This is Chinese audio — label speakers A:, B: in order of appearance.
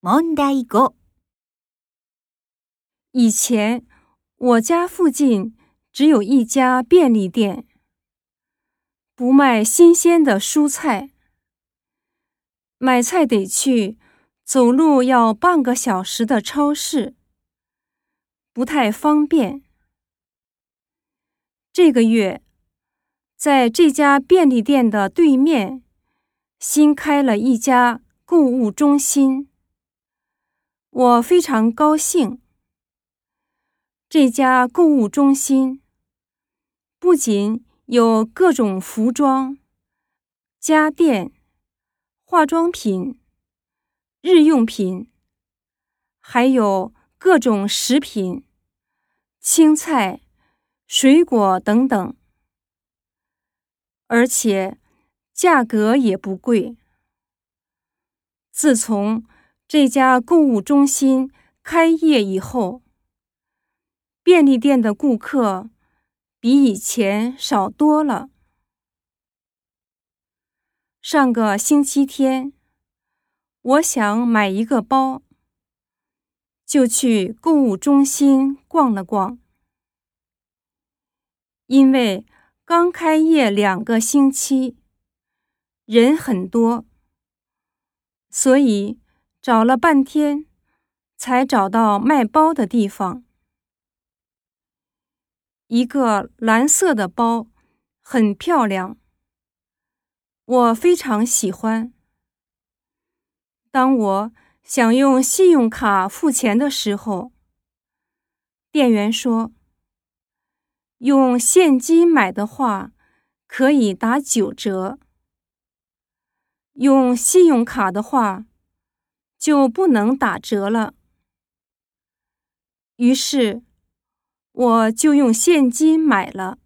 A: 問題5、
B: 以前我家附近只有一家便利店，不卖新鲜的蔬菜，买菜得去走路要半个小时的超市，不太方便。这个月，在这家便利店的对面新开了一家购物中心。我非常高兴。这家购物中心不仅有各种服装、家电、化妆品、日用品，还有各种食品、青菜、水果等等，而且价格也不贵。自从这家购物中心开业以后，便利店的顾客比以前少多了。上个星期天，我想买一个包，就去购物中心逛了逛。因为刚开业两个星期，人很多。所以找了半天，才找到卖包的地方。一个蓝色的包，很漂亮，我非常喜欢。当我想用信用卡付钱的时候，店员说：“用现金买的话，可以打九折。”用信用卡的话，就不能打折了。于是，我就用现金买了。